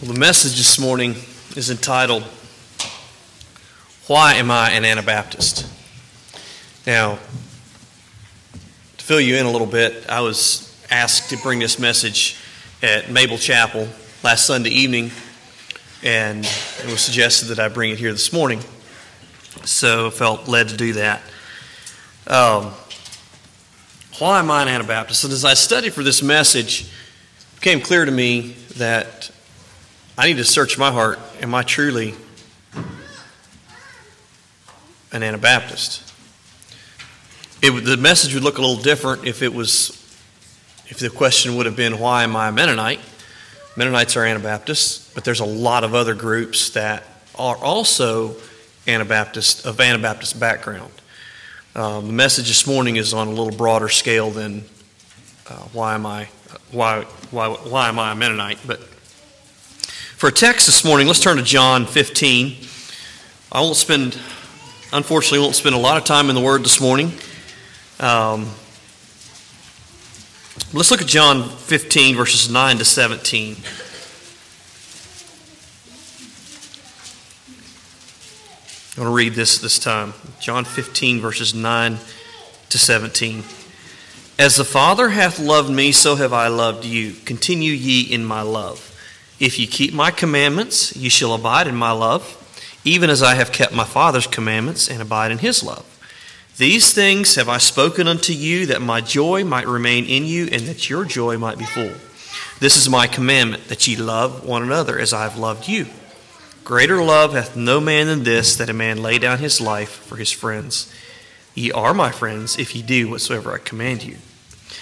Well, the message this morning is entitled, Why Am I an Anabaptist? Now, to fill you in a little bit, I was asked to bring this message at Mabel Chapel last Sunday evening, and it was suggested that I bring it here this morning. So I felt led to do that. Um, why am I an Anabaptist? And as I studied for this message, it became clear to me that I need to search my heart. Am I truly an Anabaptist? It, the message would look a little different if it was, if the question would have been, "Why am I a Mennonite?" Mennonites are Anabaptists, but there's a lot of other groups that are also Anabaptist of Anabaptist background. Um, the message this morning is on a little broader scale than uh, why am I why why why am I a Mennonite, but for a text this morning, let's turn to John 15. I won't spend, unfortunately, won't spend a lot of time in the Word this morning. Um, let's look at John 15, verses 9 to 17. I want to read this this time. John 15, verses 9 to 17. As the Father hath loved me, so have I loved you. Continue ye in my love. If ye keep my commandments, ye shall abide in my love, even as I have kept my Father's commandments and abide in his love. These things have I spoken unto you, that my joy might remain in you, and that your joy might be full. This is my commandment, that ye love one another as I have loved you. Greater love hath no man than this, that a man lay down his life for his friends. Ye are my friends, if ye do whatsoever I command you.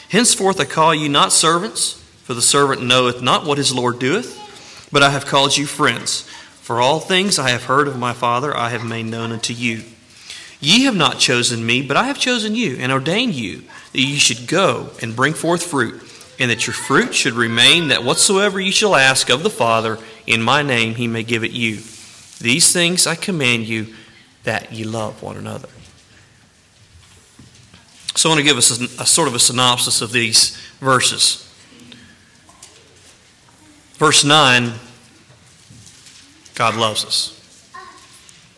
Henceforth I call you not servants, for the servant knoweth not what his Lord doeth but I have called you friends. For all things I have heard of my Father, I have made known unto you. Ye have not chosen me, but I have chosen you, and ordained you, that ye should go and bring forth fruit, and that your fruit should remain, that whatsoever ye shall ask of the Father in my name, he may give it you. These things I command you, that ye love one another. So I want to give us a, a sort of a synopsis of these verses. Verse 9 God loves us.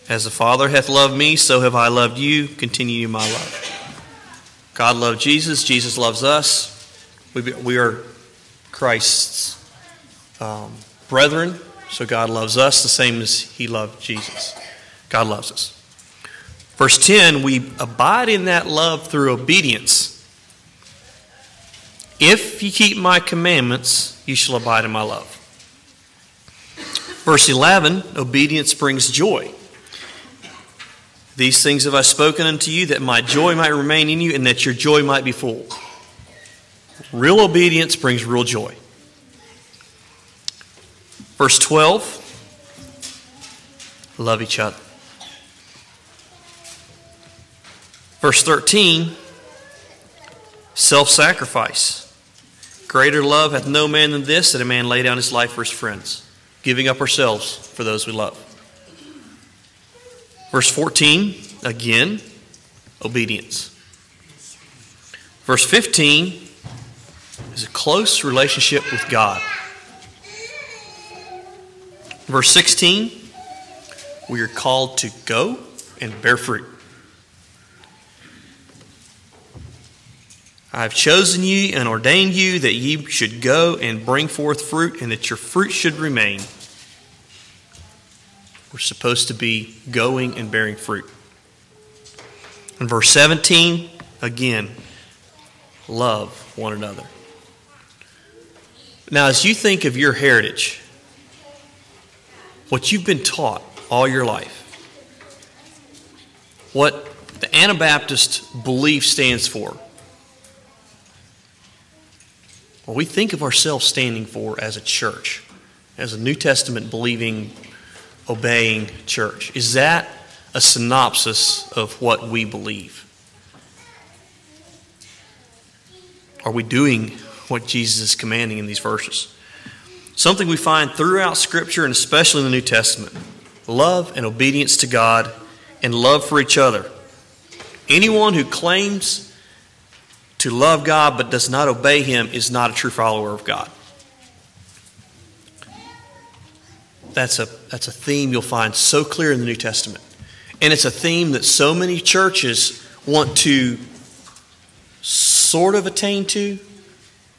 As the Father hath loved me, so have I loved you. Continue in my love. God loved Jesus. Jesus loves us. We, we are Christ's um, brethren, so God loves us the same as He loved Jesus. God loves us. Verse 10 we abide in that love through obedience. If you keep my commandments, you shall abide in my love. Verse 11 obedience brings joy. These things have I spoken unto you, that my joy might remain in you, and that your joy might be full. Real obedience brings real joy. Verse 12 love each other. Verse 13 self sacrifice. Greater love hath no man than this, that a man lay down his life for his friends, giving up ourselves for those we love. Verse 14, again, obedience. Verse 15 is a close relationship with God. Verse 16, we are called to go and bear fruit. I have chosen you and ordained you that ye should go and bring forth fruit, and that your fruit should remain. We're supposed to be going and bearing fruit. In verse 17, again, love one another. Now, as you think of your heritage, what you've been taught all your life, what the Anabaptist belief stands for, what we think of ourselves standing for as a church, as a New Testament believing, obeying church? Is that a synopsis of what we believe? Are we doing what Jesus is commanding in these verses? Something we find throughout Scripture and especially in the New Testament love and obedience to God and love for each other. Anyone who claims to love God but does not obey Him is not a true follower of God. that's, a, that's a theme you'll find so clear in the New Testament. And it's a theme that so many churches want to sort of attain to,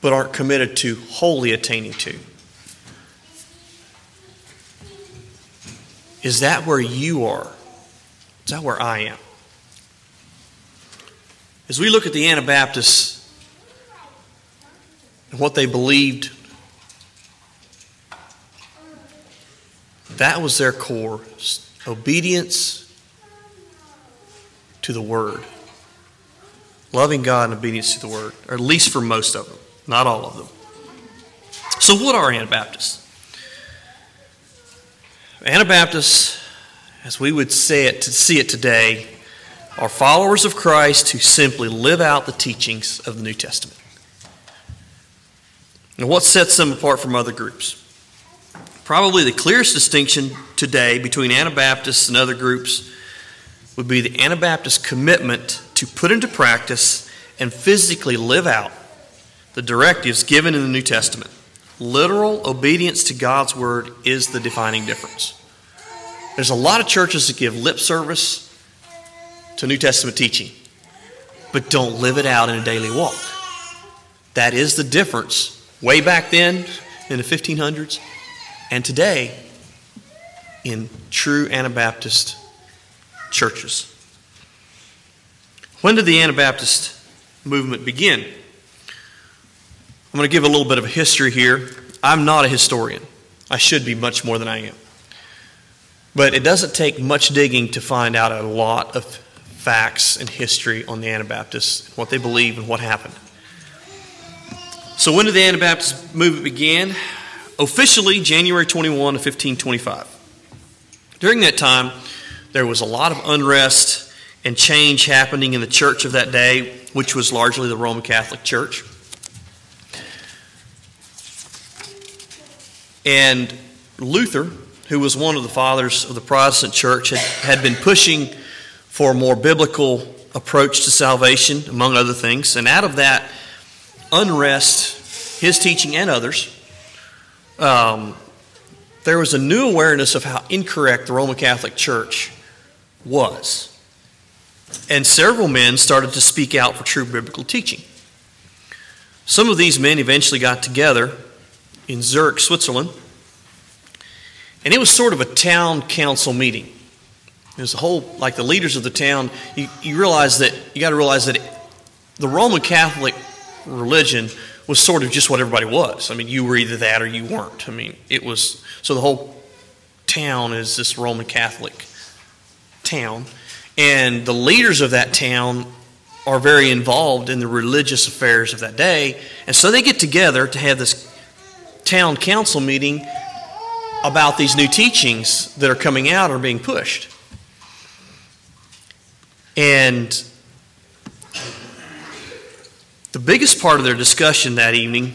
but aren't committed to wholly attaining to. Is that where you are? Is that where I am? As we look at the Anabaptists and what they believed, that was their core obedience to the Word. Loving God and obedience to the Word, or at least for most of them, not all of them. So, what are Anabaptists? Anabaptists, as we would say it to see it today, are followers of Christ who simply live out the teachings of the New Testament. And what sets them apart from other groups? Probably the clearest distinction today between Anabaptists and other groups would be the Anabaptist commitment to put into practice and physically live out the directives given in the New Testament. Literal obedience to God's word is the defining difference. There's a lot of churches that give lip service to New Testament teaching, but don't live it out in a daily walk. That is the difference way back then in the 1500s and today in true Anabaptist churches. When did the Anabaptist movement begin? I'm going to give a little bit of a history here. I'm not a historian. I should be much more than I am. But it doesn't take much digging to find out a lot of facts and history on the Anabaptists, what they believe, and what happened. So, when did the Anabaptist movement begin? Officially, January 21 of 1525. During that time, there was a lot of unrest and change happening in the church of that day, which was largely the Roman Catholic Church. And Luther, who was one of the fathers of the Protestant church, had, had been pushing for a more biblical approach to salvation, among other things. And out of that unrest, his teaching and others, um, there was a new awareness of how incorrect the Roman Catholic Church was. And several men started to speak out for true biblical teaching. Some of these men eventually got together in Zurich, Switzerland, and it was sort of a town council meeting. Was a whole, like the leaders of the town, you, you realize that, you got to realize that the Roman Catholic religion was sort of just what everybody was. I mean, you were either that or you weren't. I mean, it was, so the whole town is this Roman Catholic town. And the leaders of that town are very involved in the religious affairs of that day. And so they get together to have this town council meeting about these new teachings that are coming out or being pushed. And the biggest part of their discussion that evening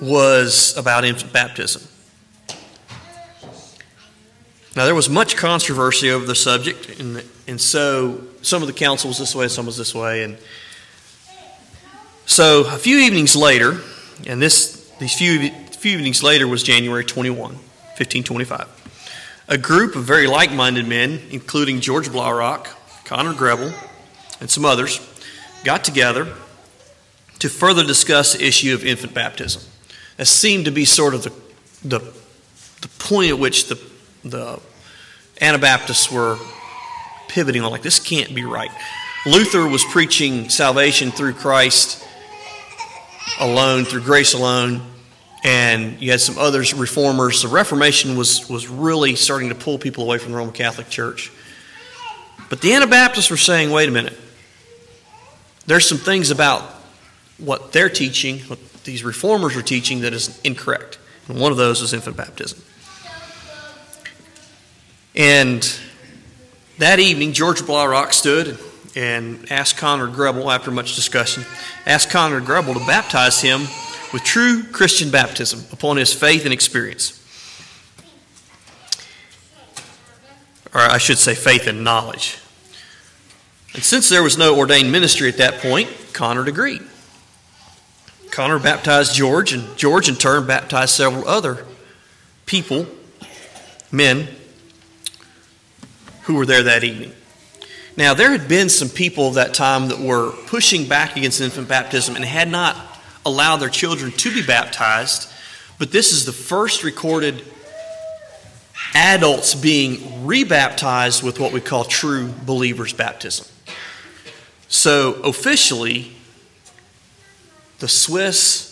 was about infant baptism. Now, there was much controversy over the subject, and, and so some of the council was this way, some was this way. And so a few evenings later, and this these few, few evenings later was January 21, 1525, a group of very like minded men, including George Blaurock, Conrad Grebel, and some others, got together to further discuss the issue of infant baptism. That seemed to be sort of the, the, the point at which the, the Anabaptists were pivoting on, like, this can't be right. Luther was preaching salvation through Christ alone, through grace alone, and you had some others, reformers. The Reformation was, was really starting to pull people away from the Roman Catholic Church. But the Anabaptists were saying, wait a minute, there's some things about what they're teaching, what these reformers are teaching, that is incorrect. And one of those was infant baptism. And that evening, George Blaurock stood and asked Conrad Grebel, after much discussion, asked Conrad Grebel to baptize him with true Christian baptism upon his faith and experience. Or I should say, faith and knowledge. And since there was no ordained ministry at that point, Connor agreed. Connor baptized George, and George in turn baptized several other people, men, who were there that evening. Now, there had been some people of that time that were pushing back against infant baptism and had not allowed their children to be baptized, but this is the first recorded adults being rebaptized with what we call true believers' baptism. So, officially, the Swiss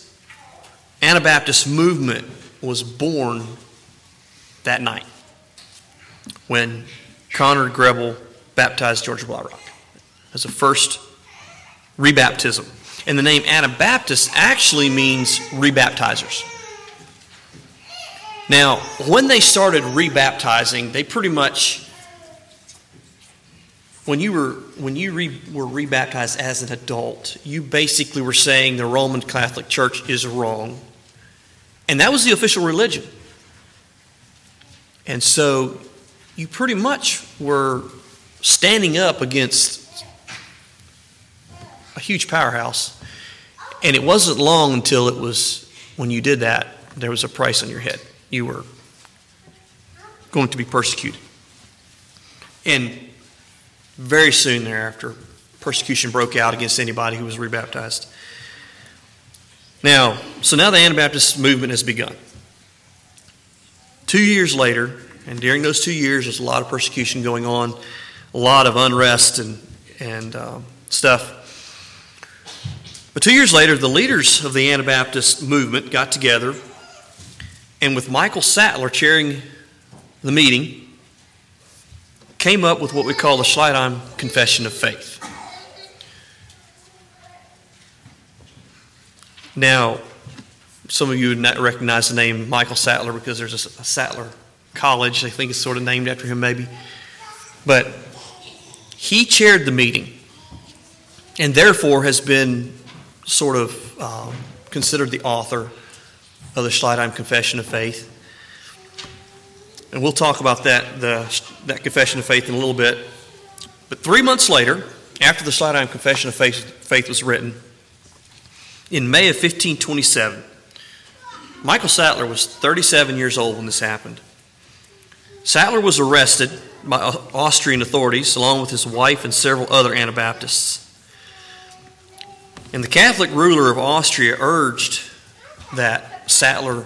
Anabaptist movement was born that night when Connor Grebel baptized George Blaurock as a first rebaptism. And the name Anabaptist actually means rebaptizers. Now, when they started rebaptizing, they pretty much, when you were when you re, were rebaptized as an adult, you basically were saying the Roman Catholic Church is wrong, and that was the official religion. And so, you pretty much were standing up against huge powerhouse. And it wasn't long until it was, when you did that, there was a price on your head. You were going to be persecuted. And very soon thereafter, persecution broke out against anybody who was rebaptized. Now, so now the Anabaptist movement has begun. Two years later, and during those two years, there's a lot of persecution going on a lot of unrest and, and um, stuff. But two years later, the leaders of the Anabaptist movement got together, and with Michael Sattler chairing the meeting, came up with what we call the Schleitheim Confession of Faith. Now, some of you would not recognize the name Michael Sattler because there's a, a Sattler College. I think it's sort of named after him, maybe. But he chaired the meeting and therefore has been sort of um, considered the author of the Schleitheim Confession of Faith. And we'll talk about that, the, that Confession of Faith in a little bit. But three months later, after the Schleitheim Confession of Faith, Faith was written, in May of 1527, Michael Sattler was 37 years old when this happened. Sattler was arrested by Austrian authorities, along with his wife and several other Anabaptists. And the Catholic ruler of Austria urged that Sattler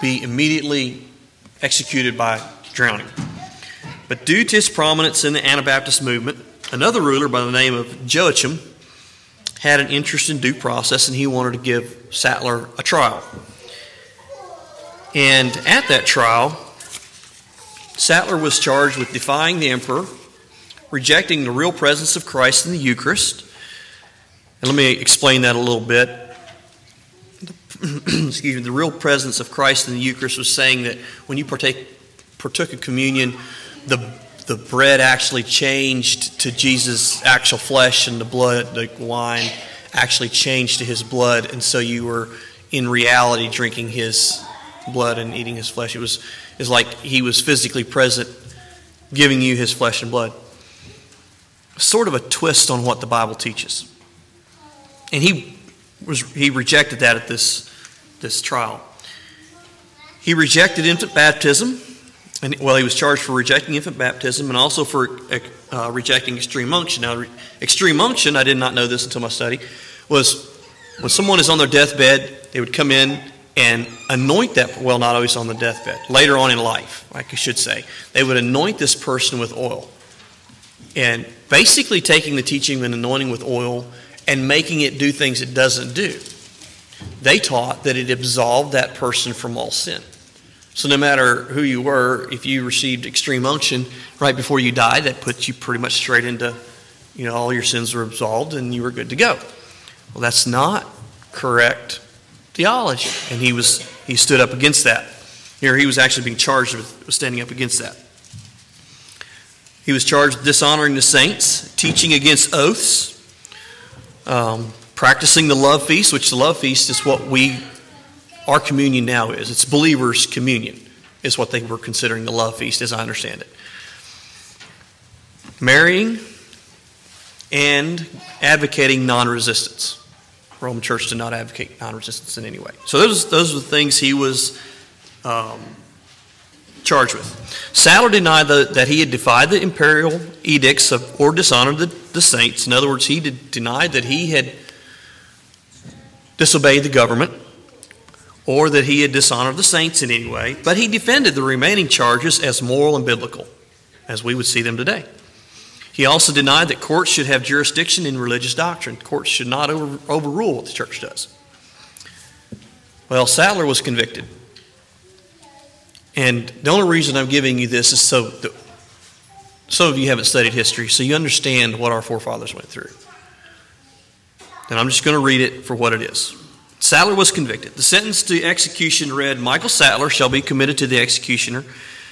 be immediately executed by drowning. But due to his prominence in the Anabaptist movement, another ruler by the name of Joachim had an interest in due process and he wanted to give Sattler a trial. And at that trial, Sattler was charged with defying the emperor, rejecting the real presence of Christ in the Eucharist. And let me explain that a little bit. Excuse me, the real presence of Christ in the Eucharist was saying that when you partake, partook of communion, the, the bread actually changed to Jesus' actual flesh, and the blood, the wine, actually changed to his blood, and so you were in reality drinking his blood and eating his flesh. It was is like he was physically present, giving you his flesh and blood. Sort of a twist on what the Bible teaches. And he was he rejected that at this this trial. He rejected infant baptism, and well, he was charged for rejecting infant baptism and also for uh, rejecting extreme unction. Now, extreme unction, I did not know this until my study, was when someone is on their deathbed, they would come in and anoint that, well, not always on the deathbed, later on in life, like I should say. They would anoint this person with oil. And basically taking the teaching and anointing with oil and making it do things it doesn't do. They taught that it absolved that person from all sin. So no matter who you were, if you received extreme unction right before you died, that puts you pretty much straight into, you know, all your sins were absolved and you were good to go. Well, that's not correct theology. And he was he stood up against that. Here he was actually being charged with standing up against that. He was charged with dishonoring the saints, teaching against oaths, um, practicing the love feast, which the love feast is what we our communion now is. It's believers' communion, is what they were considering the love feast, as I understand it. Marrying and advocating non resistance. Roman Church did not advocate non-resistance in any way. So those those were the things he was um, charged with. Sattler denied the, that he had defied the imperial edicts of, or dishonored the, the saints. In other words, he did, denied that he had disobeyed the government or that he had dishonored the saints in any way, but he defended the remaining charges as moral and biblical, as we would see them today. He also denied that courts should have jurisdiction in religious doctrine. Courts should not over, overrule what the church does. Well, Sattler was convicted. And the only reason I'm giving you this is so that some of you haven't studied history, so you understand what our forefathers went through. And I'm just going to read it for what it is. Sattler was convicted. The sentence to execution read Michael Sattler shall be committed to the executioner.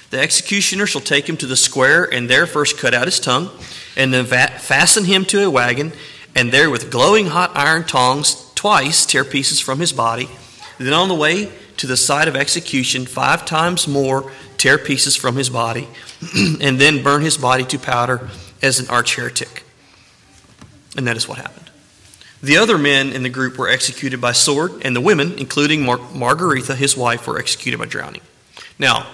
The executioner shall take him to the square and there first cut out his tongue, and then fasten him to a wagon, and there with glowing hot iron tongs twice tear pieces from his body. Then on the way to the site of execution, five times more tear pieces from his body, and then burn his body to powder as an arch heretic. And that is what happened. The other men in the group were executed by sword, and the women, including Mar- Margaretha, his wife, were executed by drowning. Now,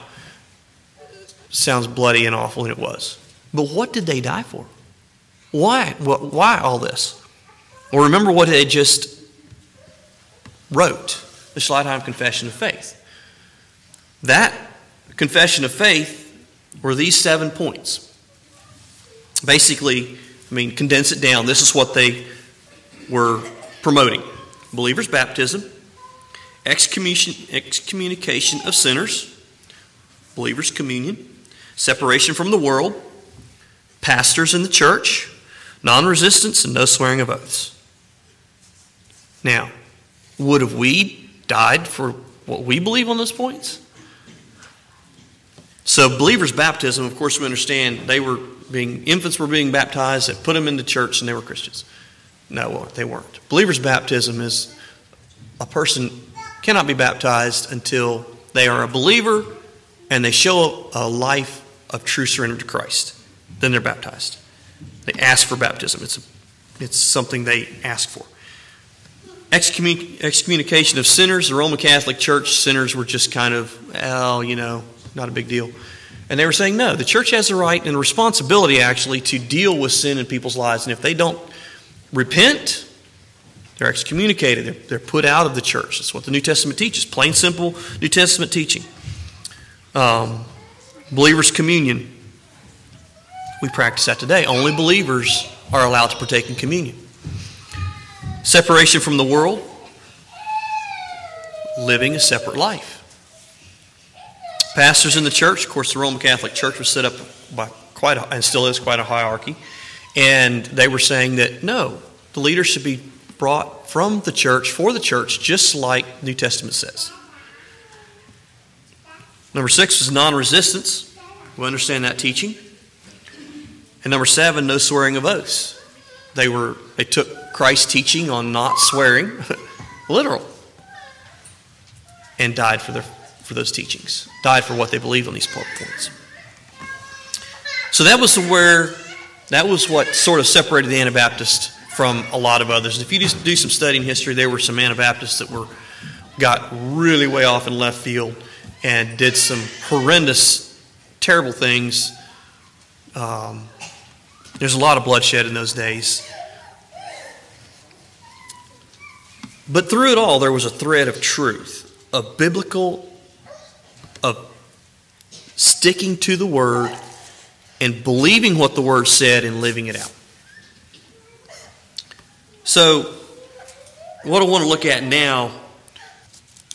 sounds bloody and awful, and it was. But what did they die for? Why? Why all this? Well, remember what they just wrote the Schleitheim Confession of Faith. That confession of faith were these seven points. Basically, I mean, condense it down. This is what they were promoting believers' baptism, excommunication of sinners, believers' communion, separation from the world, pastors in the church, non resistance, and no swearing of oaths. Now, would have we died for what we believe on those points? So, believers' baptism, of course, we understand they were being, infants were being baptized that put them into church and they were Christians. No, they weren't. Believers' baptism is a person cannot be baptized until they are a believer and they show a life of true surrender to Christ. Then they're baptized. They ask for baptism. It's, a, it's something they ask for. Excommunication of sinners. The Roman Catholic Church, sinners were just kind of, oh, you know, not a big deal. And they were saying, no, the church has the right and responsibility, actually, to deal with sin in people's lives. And if they don't repent, they're excommunicated. They're, they're put out of the church. That's what the New Testament teaches. Plain, simple New Testament teaching. Um, believers' communion. We practice that today. Only believers are allowed to partake in communion. Separation from the world. Living a separate life. Pastors in the church, of course, the Roman Catholic Church was set up by quite a, and still is quite a hierarchy. And they were saying that no, the leaders should be brought from the church for the church, just like New Testament says. Number six was non resistance. We understand that teaching. And number seven, no swearing of oaths. They were they took Christ's teaching on not swearing, literal, and died for their for those teachings. Died for what they believed on these points. So that was where that was what sort of separated the Anabaptists from a lot of others. If you just do some studying history, there were some Anabaptists that were got really way off in left field and did some horrendous, terrible things. Um, there's a lot of bloodshed in those days. But through it all, there was a thread of truth, of biblical, of sticking to the word and believing what the Word said and living it out. So, what I want to look at now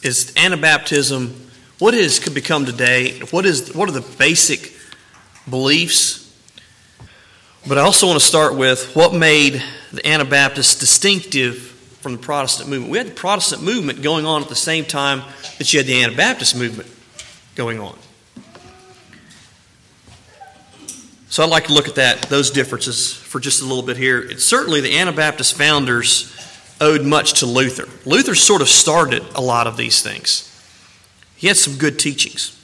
is Anabaptism. What is could become today? What is what are the basic beliefs? But I also want to start with what made the Anabaptists distinctive from the Protestant movement. We had the Protestant movement going on at the same time that you had the Anabaptist movement going on. So I'd like to look at that, those differences for just a little bit here. It's certainly the Anabaptist founders owed much to Luther. Luther sort of started a lot of these things. He had some good teachings.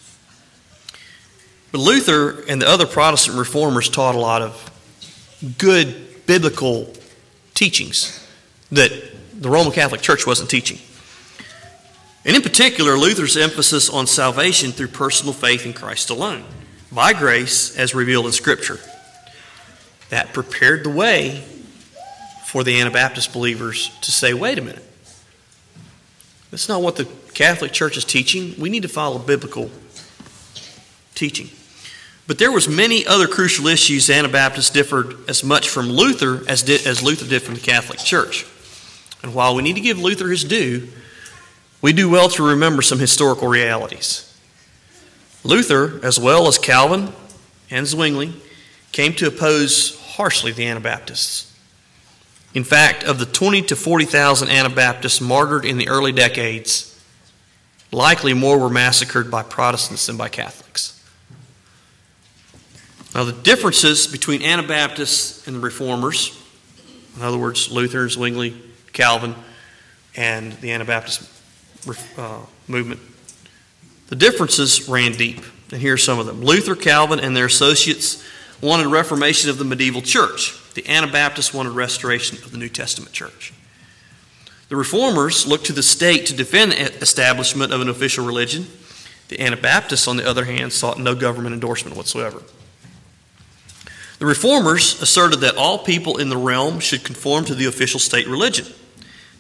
But Luther and the other Protestant reformers taught a lot of good biblical teachings that the Roman Catholic Church wasn't teaching. And in particular, Luther's emphasis on salvation through personal faith in Christ alone, by grace as revealed in Scripture. That prepared the way for the Anabaptist believers to say, wait a minute. That's not what the Catholic Church is teaching. We need to follow biblical teaching. But there was many other crucial issues Anabaptists differed as much from Luther as, did, as Luther did from the Catholic Church. And while we need to give Luther his due, we do well to remember some historical realities. Luther, as well as Calvin and Zwingli, came to oppose harshly the Anabaptists. In fact, of the 20 to 40,000 Anabaptists martyred in the early decades, likely more were massacred by Protestants than by Catholics. Now, the differences between Anabaptists and the Reformers, in other words, Luther, and Zwingli, Calvin, and the Anabaptist uh, movement, the differences ran deep. And here are some of them Luther, Calvin, and their associates wanted reformation of the medieval church. The Anabaptists wanted restoration of the New Testament church. The reformers looked to the state to defend the establishment of an official religion. The Anabaptists, on the other hand, sought no government endorsement whatsoever. The reformers asserted that all people in the realm should conform to the official state religion.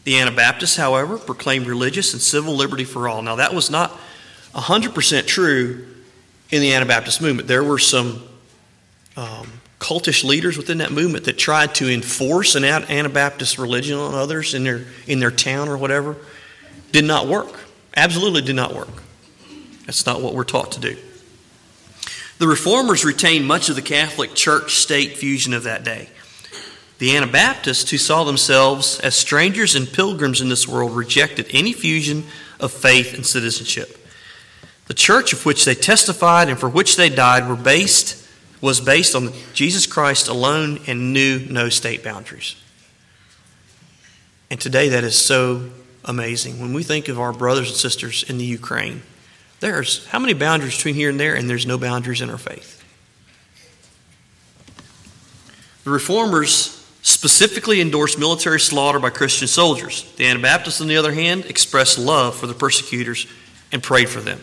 The Anabaptists, however, proclaimed religious and civil liberty for all. Now, that was not 100% true in the Anabaptist movement. There were some um, cultish leaders within that movement that tried to enforce an Anabaptist religion on others in their, in their town or whatever did not work. Absolutely did not work. That's not what we're taught to do. The reformers retained much of the Catholic church state fusion of that day. The Anabaptists, who saw themselves as strangers and pilgrims in this world, rejected any fusion of faith and citizenship. The church of which they testified and for which they died were based was based on Jesus Christ alone and knew no state boundaries. And today that is so amazing. When we think of our brothers and sisters in the Ukraine, there's how many boundaries between here and there, and there's no boundaries in our faith. The reformers specifically endorsed military slaughter by Christian soldiers. The Anabaptists, on the other hand, expressed love for the persecutors and prayed for them.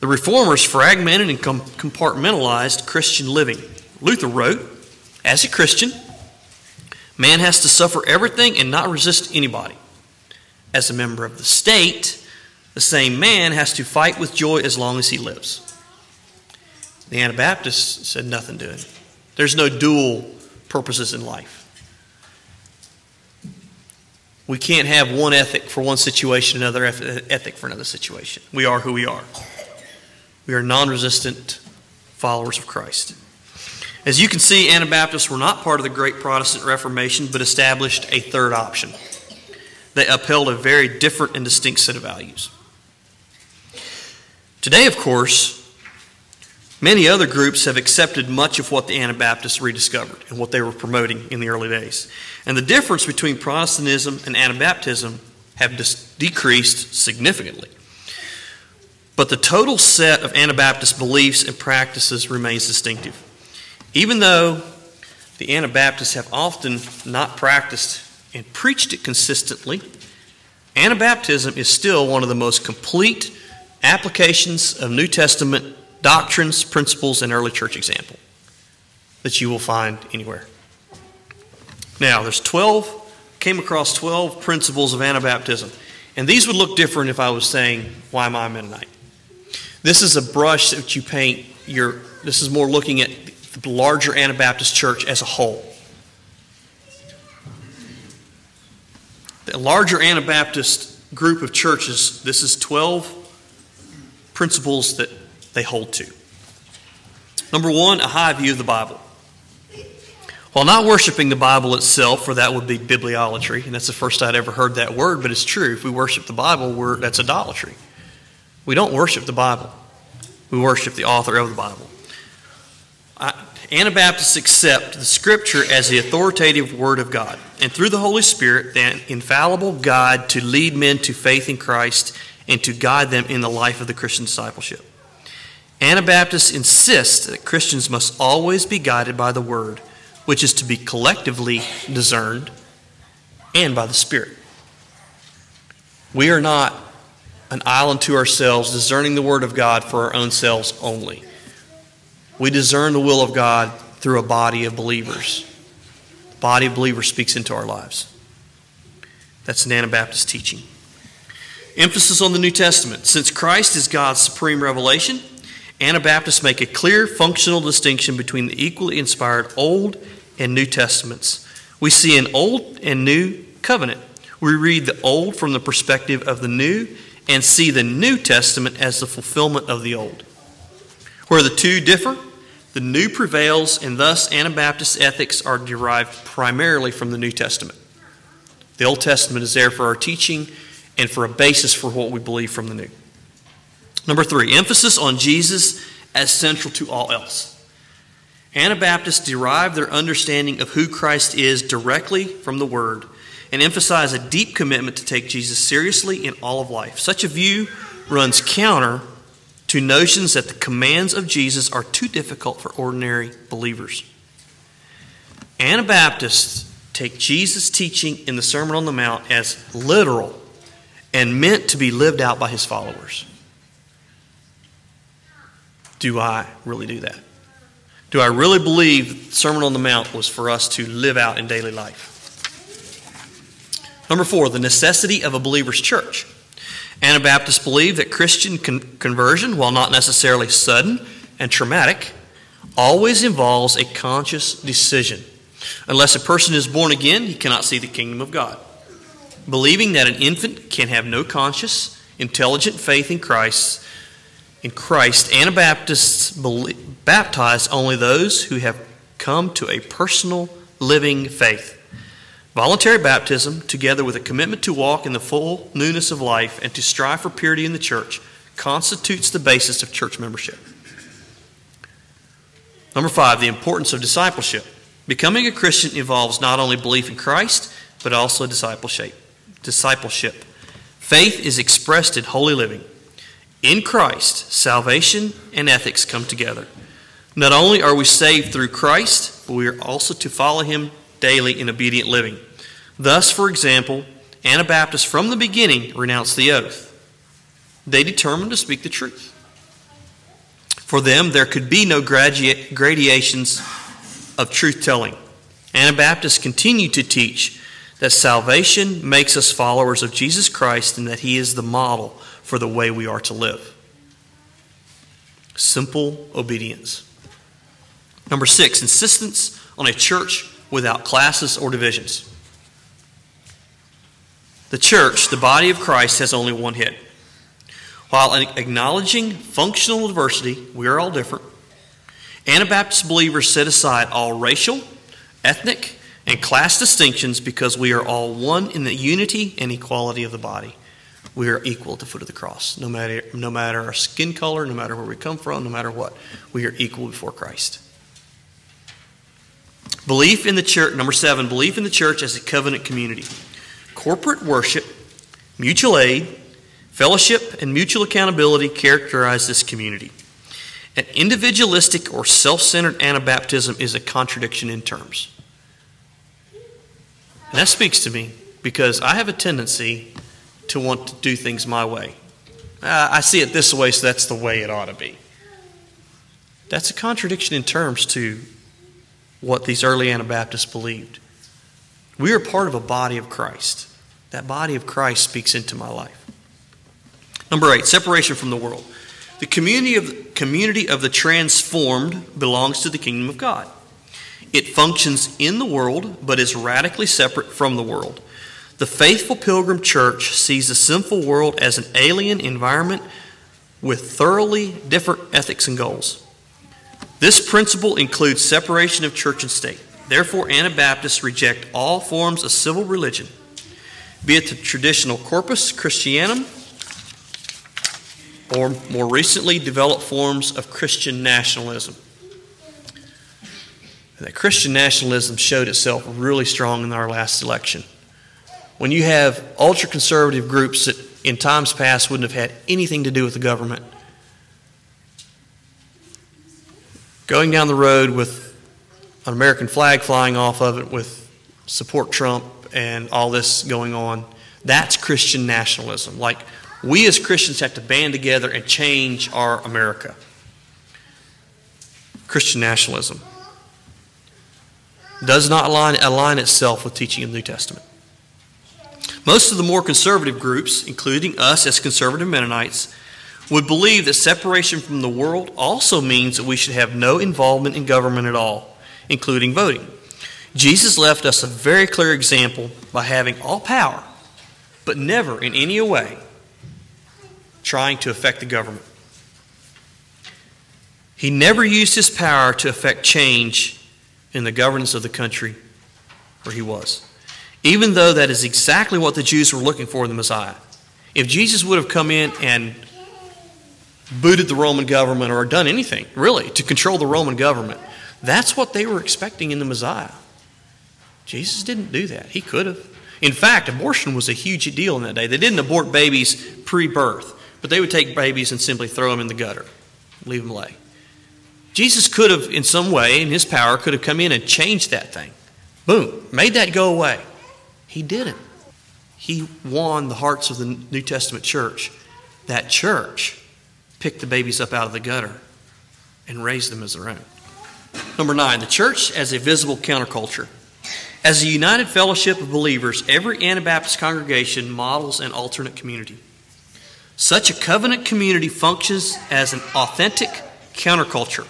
The reformers fragmented and compartmentalized Christian living. Luther wrote, As a Christian, man has to suffer everything and not resist anybody. As a member of the state, the same man has to fight with joy as long as he lives. The Anabaptists said nothing to him. There's no dual purposes in life. We can't have one ethic for one situation, another ethic for another situation. We are who we are. We are non resistant followers of Christ. As you can see, Anabaptists were not part of the great Protestant Reformation, but established a third option. They upheld a very different and distinct set of values. Today, of course, many other groups have accepted much of what the Anabaptists rediscovered and what they were promoting in the early days. And the difference between Protestantism and Anabaptism have decreased significantly. But the total set of Anabaptist beliefs and practices remains distinctive. Even though the Anabaptists have often not practiced and preached it consistently, Anabaptism is still one of the most complete applications of New Testament doctrines, principles, and early church example that you will find anywhere. Now, there's 12, came across 12 principles of Anabaptism. And these would look different if I was saying, why am I Mennonite? This is a brush that you paint your, this is more looking at the larger Anabaptist church as a whole. The larger Anabaptist group of churches, this is 12 principles that they hold to. Number one, a high view of the Bible. While not worshiping the Bible itself, for that would be bibliolatry, and that's the first I'd ever heard that word, but it's true. If we worship the Bible, that's idolatry. We don't worship the Bible, we worship the author of the Bible. Anabaptists accept the Scripture as the authoritative Word of God, and through the Holy Spirit, the infallible guide to lead men to faith in Christ and to guide them in the life of the Christian discipleship. Anabaptists insist that Christians must always be guided by the Word, which is to be collectively discerned and by the Spirit. We are not an island to ourselves, discerning the Word of God for our own selves only. We discern the will of God through a body of believers. The body of believers speaks into our lives. That's an Anabaptist teaching. Emphasis on the New Testament. Since Christ is God's supreme revelation, Anabaptists make a clear functional distinction between the equally inspired Old and New Testaments. We see an Old and New covenant. We read the Old from the perspective of the New and see the New Testament as the fulfillment of the Old. Where the two differ, the New prevails, and thus Anabaptist ethics are derived primarily from the New Testament. The Old Testament is there for our teaching and for a basis for what we believe from the New. Number three, emphasis on Jesus as central to all else. Anabaptists derive their understanding of who Christ is directly from the Word and emphasize a deep commitment to take Jesus seriously in all of life. Such a view runs counter to notions that the commands of Jesus are too difficult for ordinary believers. Anabaptists take Jesus' teaching in the Sermon on the Mount as literal and meant to be lived out by his followers. Do I really do that? Do I really believe the Sermon on the Mount was for us to live out in daily life? Number four, the necessity of a believer's church. Anabaptists believe that Christian con- conversion, while not necessarily sudden and traumatic, always involves a conscious decision. Unless a person is born again, he cannot see the kingdom of God. Believing that an infant can have no conscious, intelligent faith in Christ, in Christ, Anabaptists believe, baptize only those who have come to a personal living faith. Voluntary baptism, together with a commitment to walk in the full newness of life and to strive for purity in the church, constitutes the basis of church membership. Number five, the importance of discipleship. Becoming a Christian involves not only belief in Christ, but also discipleship. Discipleship. Faith is expressed in holy living. In Christ, salvation and ethics come together. Not only are we saved through Christ, but we are also to follow him daily in obedient living. Thus, for example, Anabaptists from the beginning renounced the oath. They determined to speak the truth. For them, there could be no gradations of truth telling. Anabaptists continue to teach that salvation makes us followers of Jesus Christ and that He is the model for the way we are to live. Simple obedience. Number six, insistence on a church without classes or divisions. The church, the body of Christ, has only one head. While acknowledging functional diversity, we are all different. Anabaptist believers set aside all racial, ethnic, and class distinctions because we are all one in the unity and equality of the body. We are equal at the foot of the cross, no matter, no matter our skin color, no matter where we come from, no matter what. We are equal before Christ. Belief in the church, number seven, belief in the church as a covenant community. Corporate worship, mutual aid, fellowship, and mutual accountability characterize this community. An individualistic or self centered Anabaptism is a contradiction in terms. And that speaks to me because I have a tendency to want to do things my way. Uh, I see it this way, so that's the way it ought to be. That's a contradiction in terms to what these early Anabaptists believed. We are part of a body of Christ. That body of Christ speaks into my life. Number eight, separation from the world. The community of, community of the transformed belongs to the kingdom of God. It functions in the world, but is radically separate from the world. The faithful pilgrim church sees the sinful world as an alien environment with thoroughly different ethics and goals. This principle includes separation of church and state. Therefore, Anabaptists reject all forms of civil religion, be it the traditional Corpus Christianum or more recently developed forms of Christian nationalism. That Christian nationalism showed itself really strong in our last election. When you have ultra conservative groups that in times past wouldn't have had anything to do with the government going down the road with an American flag flying off of it with support Trump and all this going on, that's Christian nationalism. Like, we as Christians have to band together and change our America. Christian nationalism does not align, align itself with teaching of the New Testament. Most of the more conservative groups, including us as conservative Mennonites, would believe that separation from the world also means that we should have no involvement in government at all, including voting. Jesus left us a very clear example by having all power, but never in any way trying to affect the government. He never used his power to affect change in the governance of the country where he was, even though that is exactly what the Jews were looking for in the Messiah. If Jesus would have come in and booted the Roman government or done anything, really, to control the Roman government, that's what they were expecting in the Messiah. Jesus didn't do that. He could have. In fact, abortion was a huge deal in that day. They didn't abort babies pre birth, but they would take babies and simply throw them in the gutter, leave them lay. Jesus could have, in some way, in his power, could have come in and changed that thing. Boom, made that go away. He didn't. He won the hearts of the New Testament church. That church picked the babies up out of the gutter and raised them as their own. Number nine, the church as a visible counterculture. As a united fellowship of believers, every Anabaptist congregation models an alternate community. Such a covenant community functions as an authentic counterculture.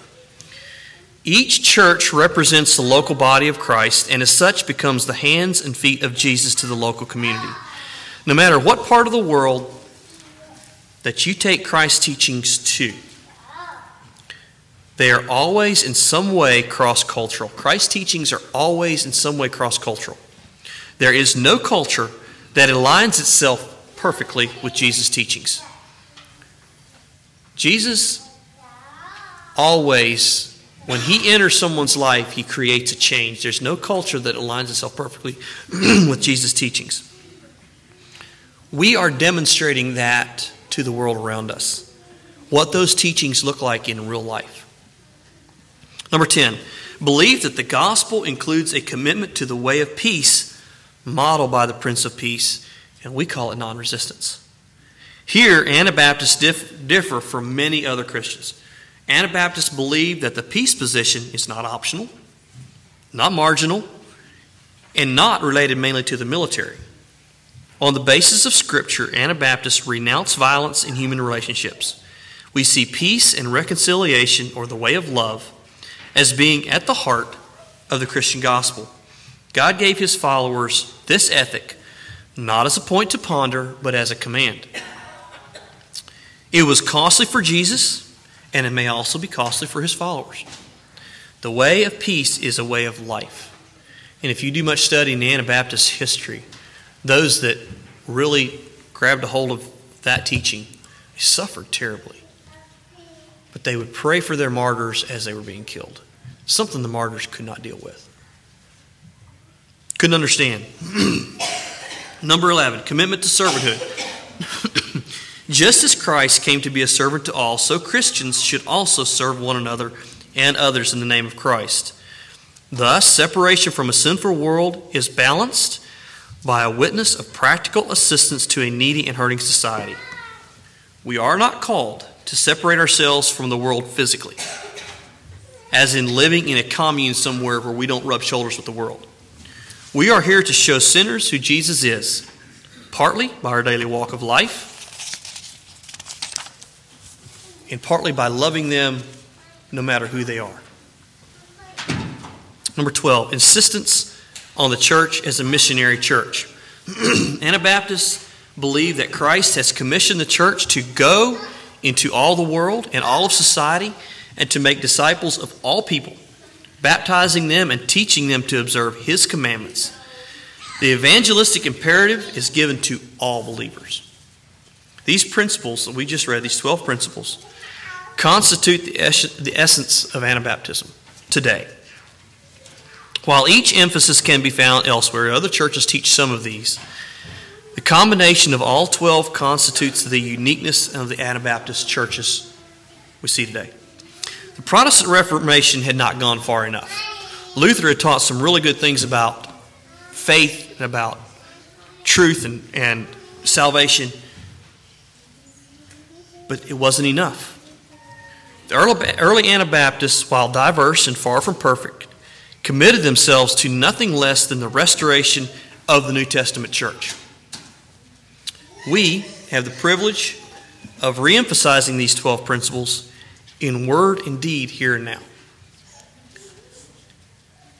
Each church represents the local body of Christ and, as such, becomes the hands and feet of Jesus to the local community. No matter what part of the world that you take Christ's teachings to, they are always in some way cross cultural. Christ's teachings are always in some way cross cultural. There is no culture that aligns itself perfectly with Jesus' teachings. Jesus always, when he enters someone's life, he creates a change. There's no culture that aligns itself perfectly with Jesus' teachings. We are demonstrating that to the world around us, what those teachings look like in real life. Number 10, believe that the gospel includes a commitment to the way of peace modeled by the Prince of Peace, and we call it non resistance. Here, Anabaptists dif- differ from many other Christians. Anabaptists believe that the peace position is not optional, not marginal, and not related mainly to the military. On the basis of Scripture, Anabaptists renounce violence in human relationships. We see peace and reconciliation, or the way of love, as being at the heart of the Christian gospel. God gave his followers this ethic, not as a point to ponder, but as a command. It was costly for Jesus, and it may also be costly for his followers. The way of peace is a way of life. And if you do much study in Anabaptist history, those that really grabbed a hold of that teaching suffered terribly but they would pray for their martyrs as they were being killed. Something the martyrs could not deal with. Couldn't understand. Number 11, commitment to servanthood. Just as Christ came to be a servant to all, so Christians should also serve one another and others in the name of Christ. Thus, separation from a sinful world is balanced by a witness of practical assistance to a needy and hurting society. We are not called to separate ourselves from the world physically, as in living in a commune somewhere where we don't rub shoulders with the world. We are here to show sinners who Jesus is, partly by our daily walk of life, and partly by loving them no matter who they are. Number 12, insistence on the church as a missionary church. Anabaptists believe that Christ has commissioned the church to go into all the world and all of society and to make disciples of all people, baptizing them and teaching them to observe His commandments. The evangelistic imperative is given to all believers. These principles that we just read, these 12 principles, constitute the, the essence of Anabaptism today. While each emphasis can be found elsewhere, other churches teach some of these. The combination of all 12 constitutes the uniqueness of the Anabaptist churches we see today. The Protestant Reformation had not gone far enough. Luther had taught some really good things about faith and about truth and, and salvation. But it wasn't enough. The early, Anabaptists, while diverse and far from perfect, committed themselves to nothing less than the restoration of the New Testament church. We have the privilege of reemphasizing these 12 principles in word and deed here and now.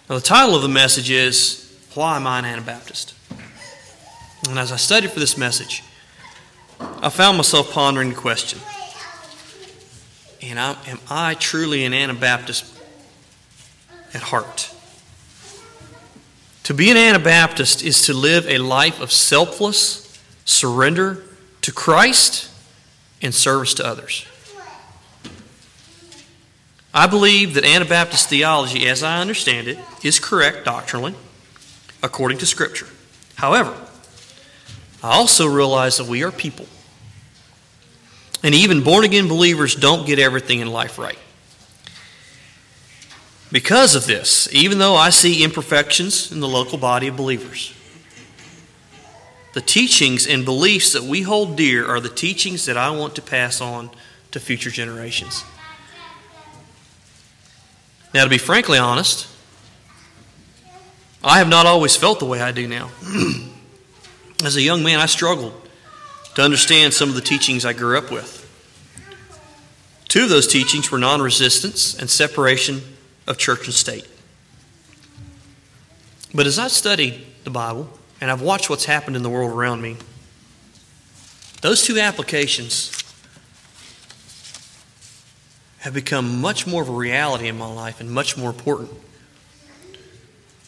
Now, the title of the message is Why Am I an Anabaptist? And as I studied for this message, I found myself pondering the question and I, Am I truly an Anabaptist at heart? To be an Anabaptist is to live a life of selfless surrender to Christ and service to others. I believe that Anabaptist theology, as I understand it, is correct doctrinally, according to Scripture. However, I also realize that we are people. And even born again believers don't get everything in life right. Because of this, even though I see imperfections in the local body of believers, the teachings and beliefs that we hold dear are the teachings that I want to pass on to future generations. Now, to be frankly honest, I have not always felt the way I do now. As a young man, I struggled to understand some of the teachings I grew up with. Two of those teachings were non resistance and separation of church and state. But as I've studied the Bible and I've watched what's happened in the world around me, those two applications have become much more of a reality in my life and much more important.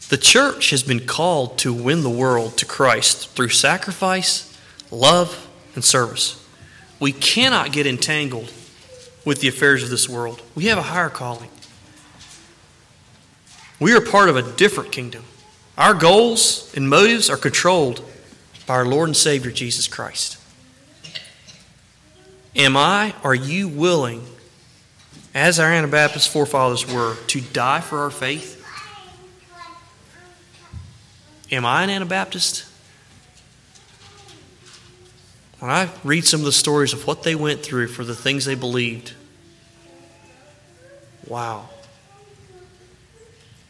The church has been called to win the world to Christ through sacrifice, love, and service. We cannot get entangled with the affairs of this world. We have a higher calling. We are part of a different kingdom. Our goals and motives are controlled by our Lord and Savior Jesus Christ. Am I, are you willing, as our Anabaptist forefathers were, to die for our faith? Am I an Anabaptist? When I read some of the stories of what they went through for the things they believed, wow.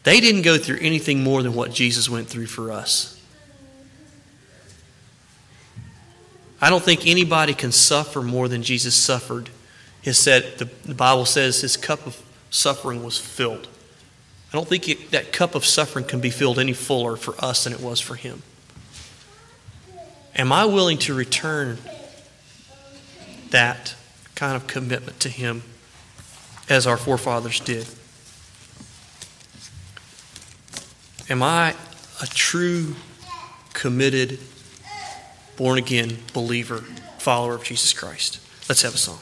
They didn't go through anything more than what Jesus went through for us. I don't think anybody can suffer more than Jesus suffered. He said, the, the Bible says his cup of suffering was filled. I don't think it, that cup of suffering can be filled any fuller for us than it was for him. Am I willing to return that kind of commitment to him as our forefathers did? Am I a true, committed, born again believer, follower of Jesus Christ? Let's have a song.